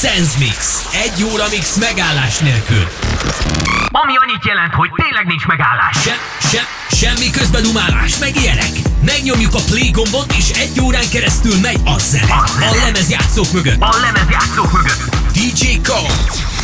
Sense Mix. Egy óra mix megállás nélkül. Ami annyit jelent, hogy tényleg nincs megállás. Se, se, semmi közbedumálás, meg ilyenek. Megnyomjuk a play gombot, és egy órán keresztül megy a zene. A. A lemezjátszók mögött. A lemezjátszók mögött. DJ Colt.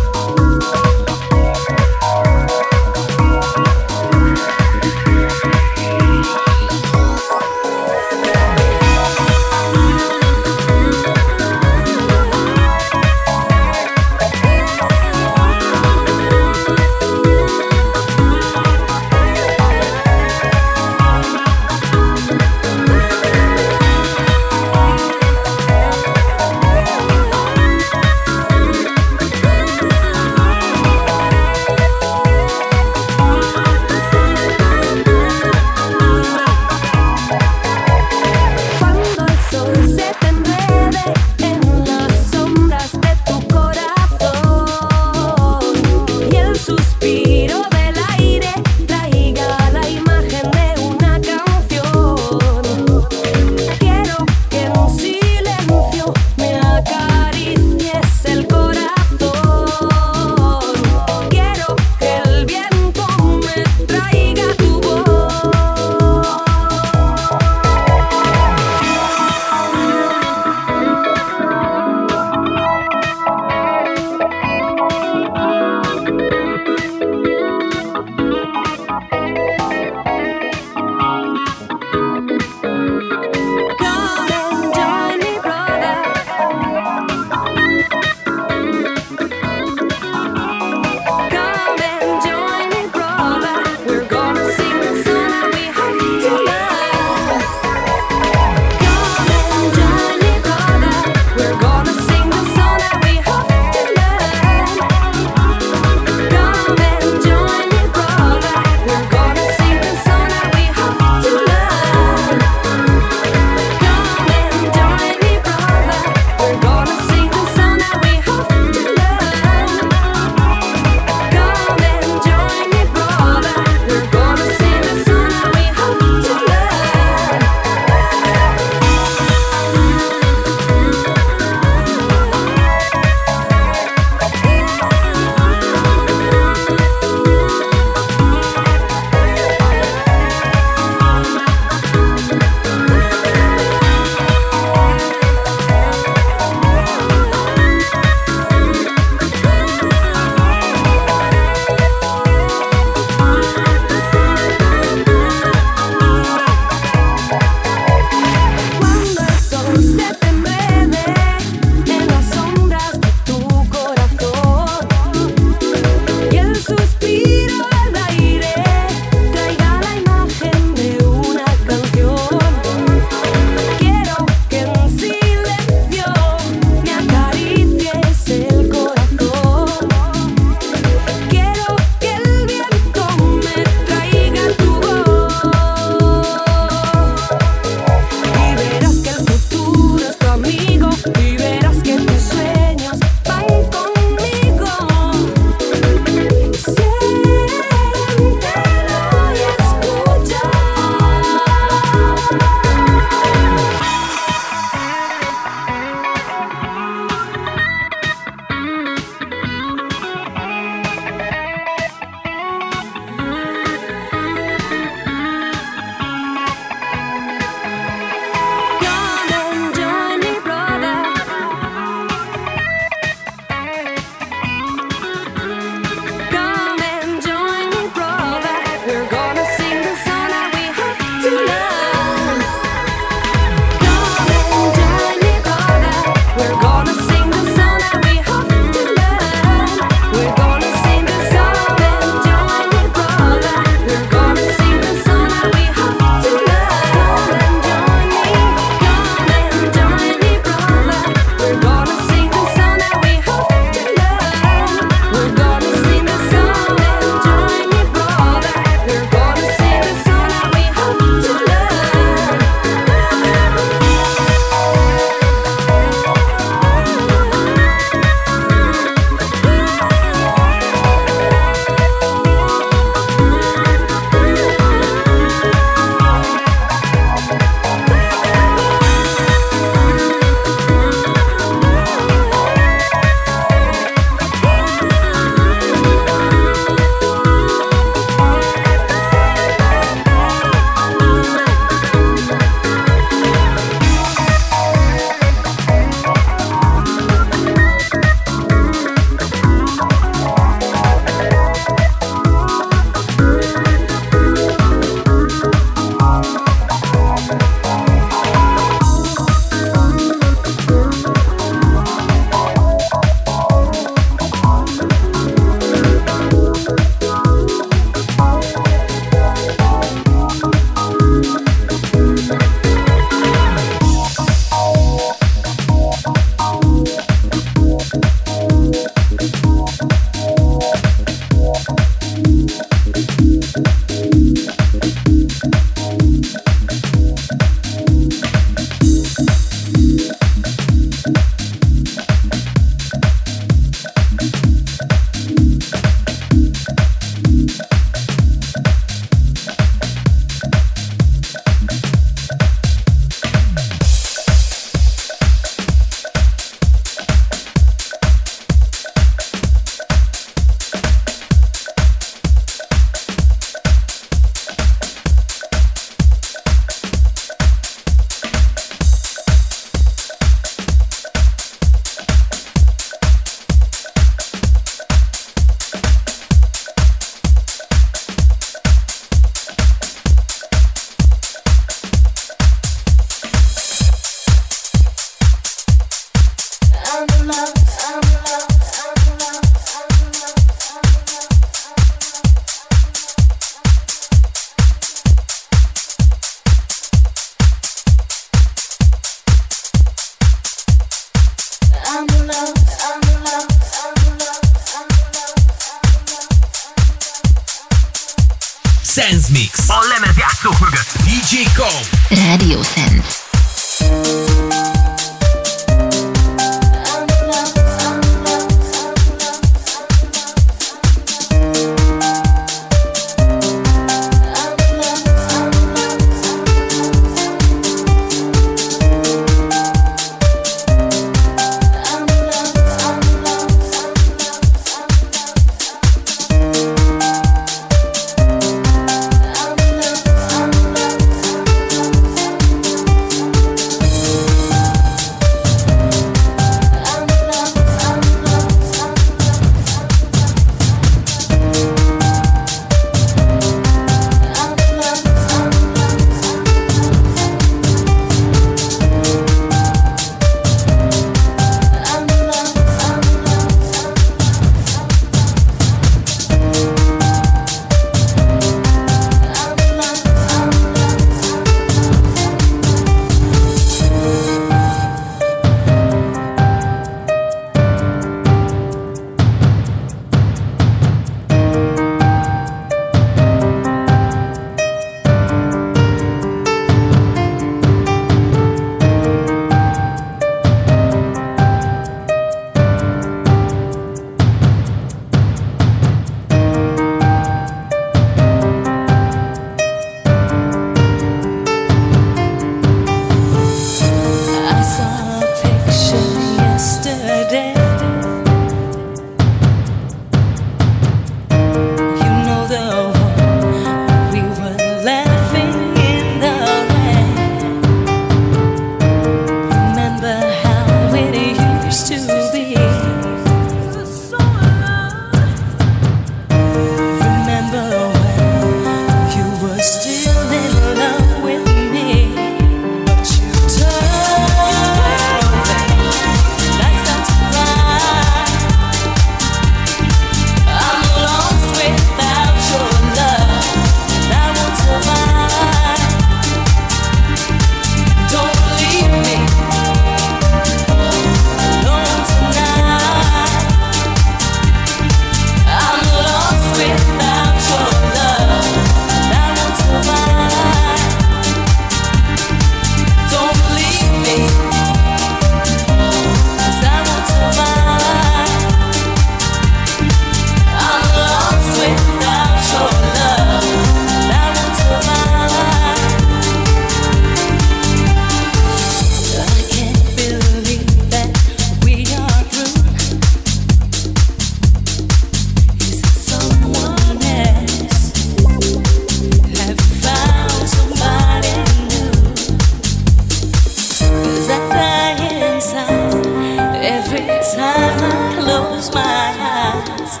time I close my eyes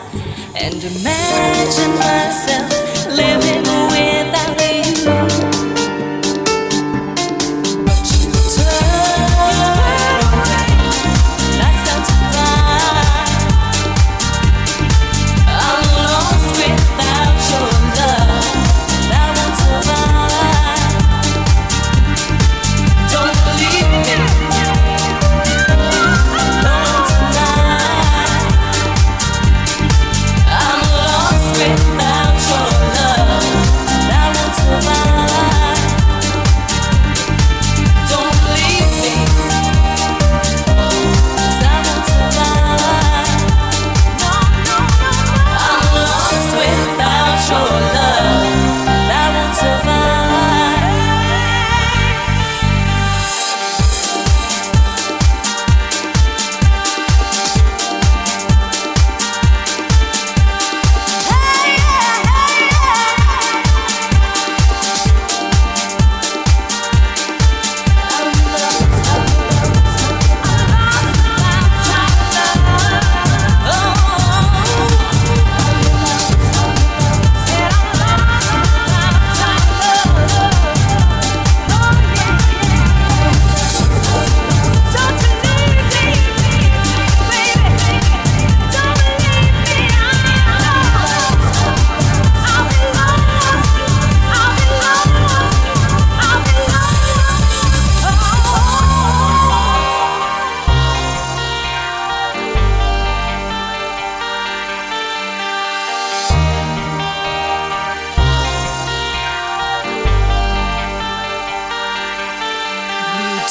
and imagine myself living with.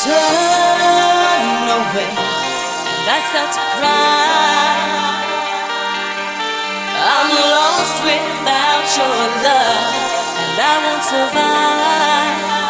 turn away and I start to cry. I'm lost without your love and I won't survive.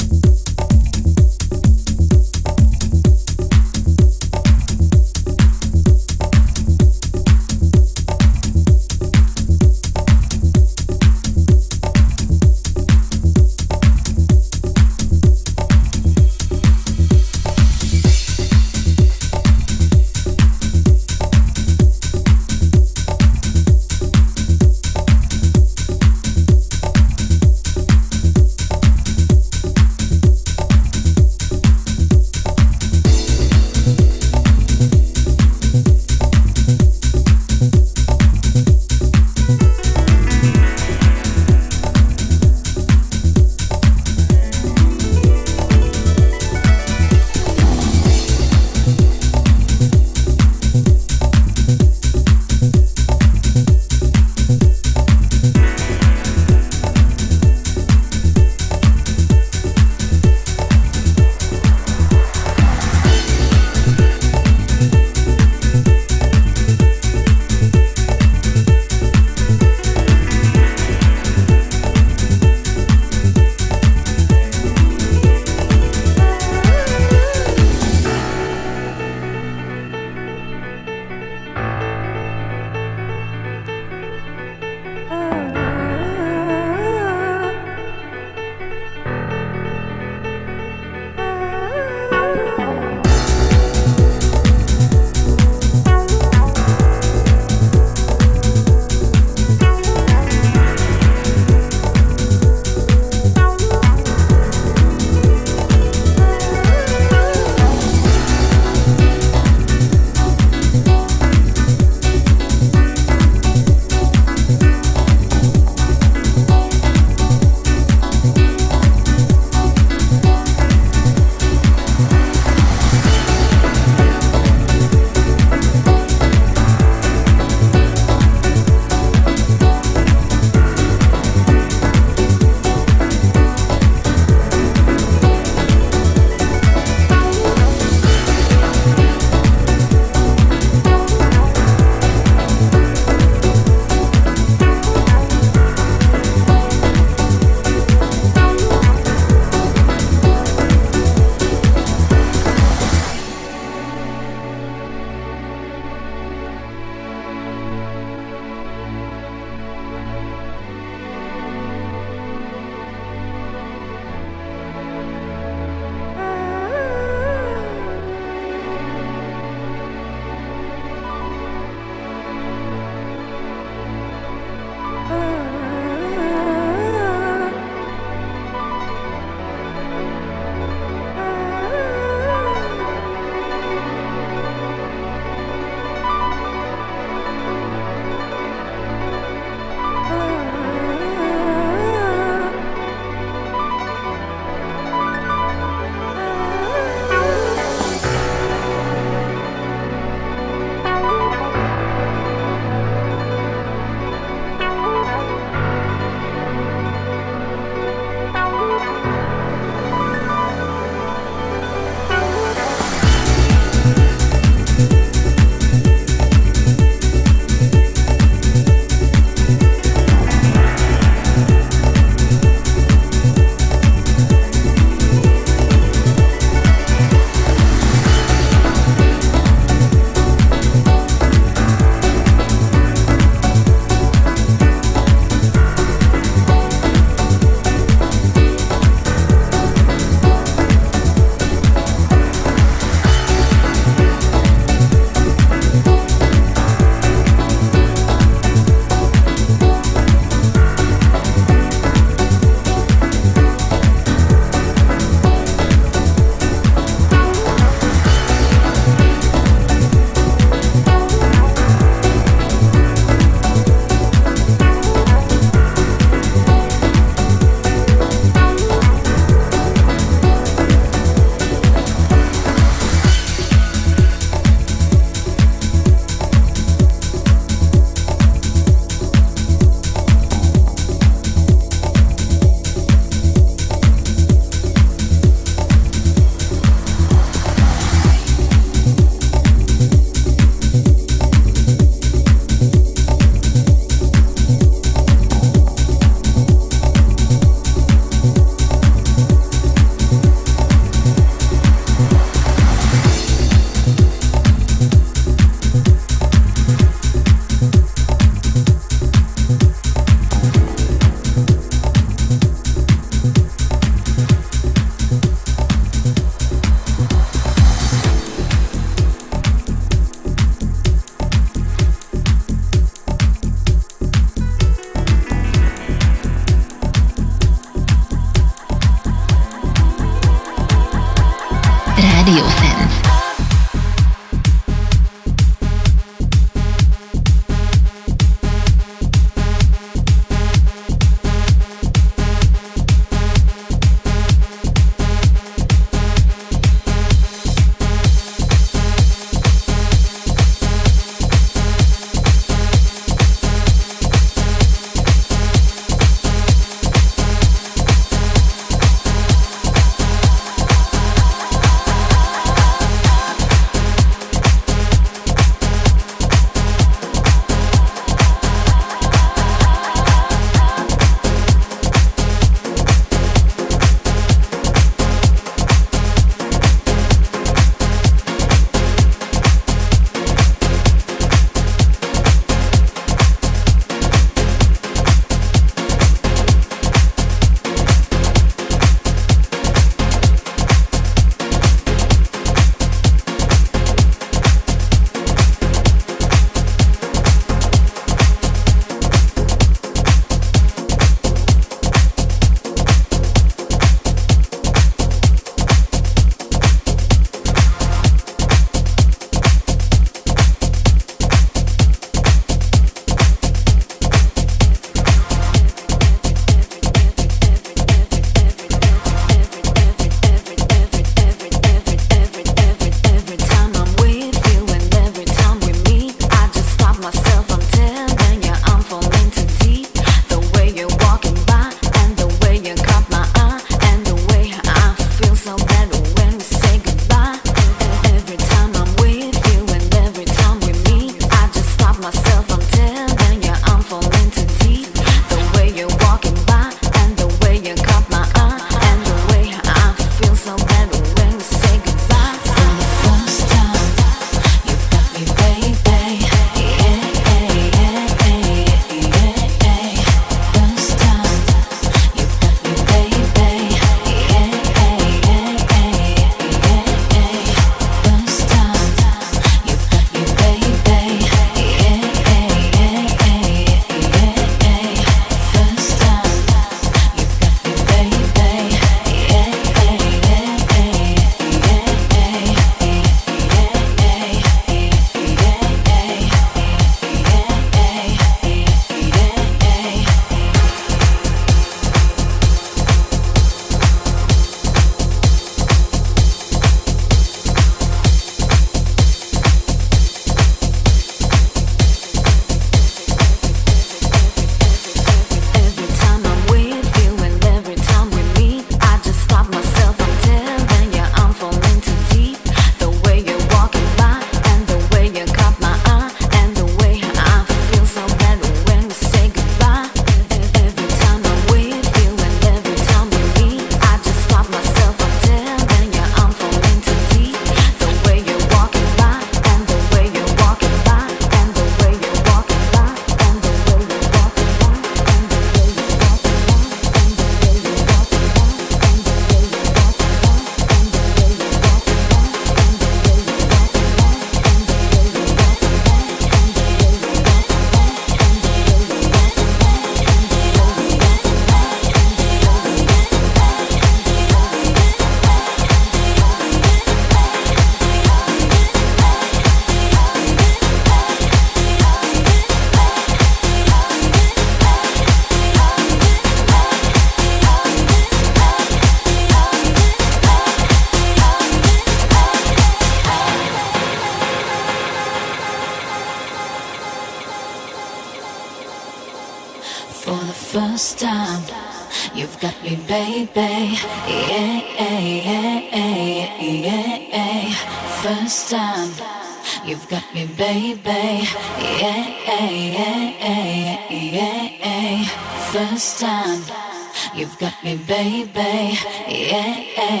You've got me, baby. Yeah, yeah,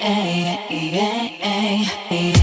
yeah, yeah, yeah.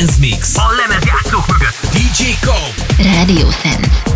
Mix. A lemezjátszók mögött. DJ Cope. Radio Sense.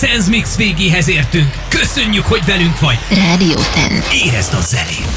Sense Mix végéhez értünk. Köszönjük, hogy velünk vagy. Radio Sense. Érezd a zenét!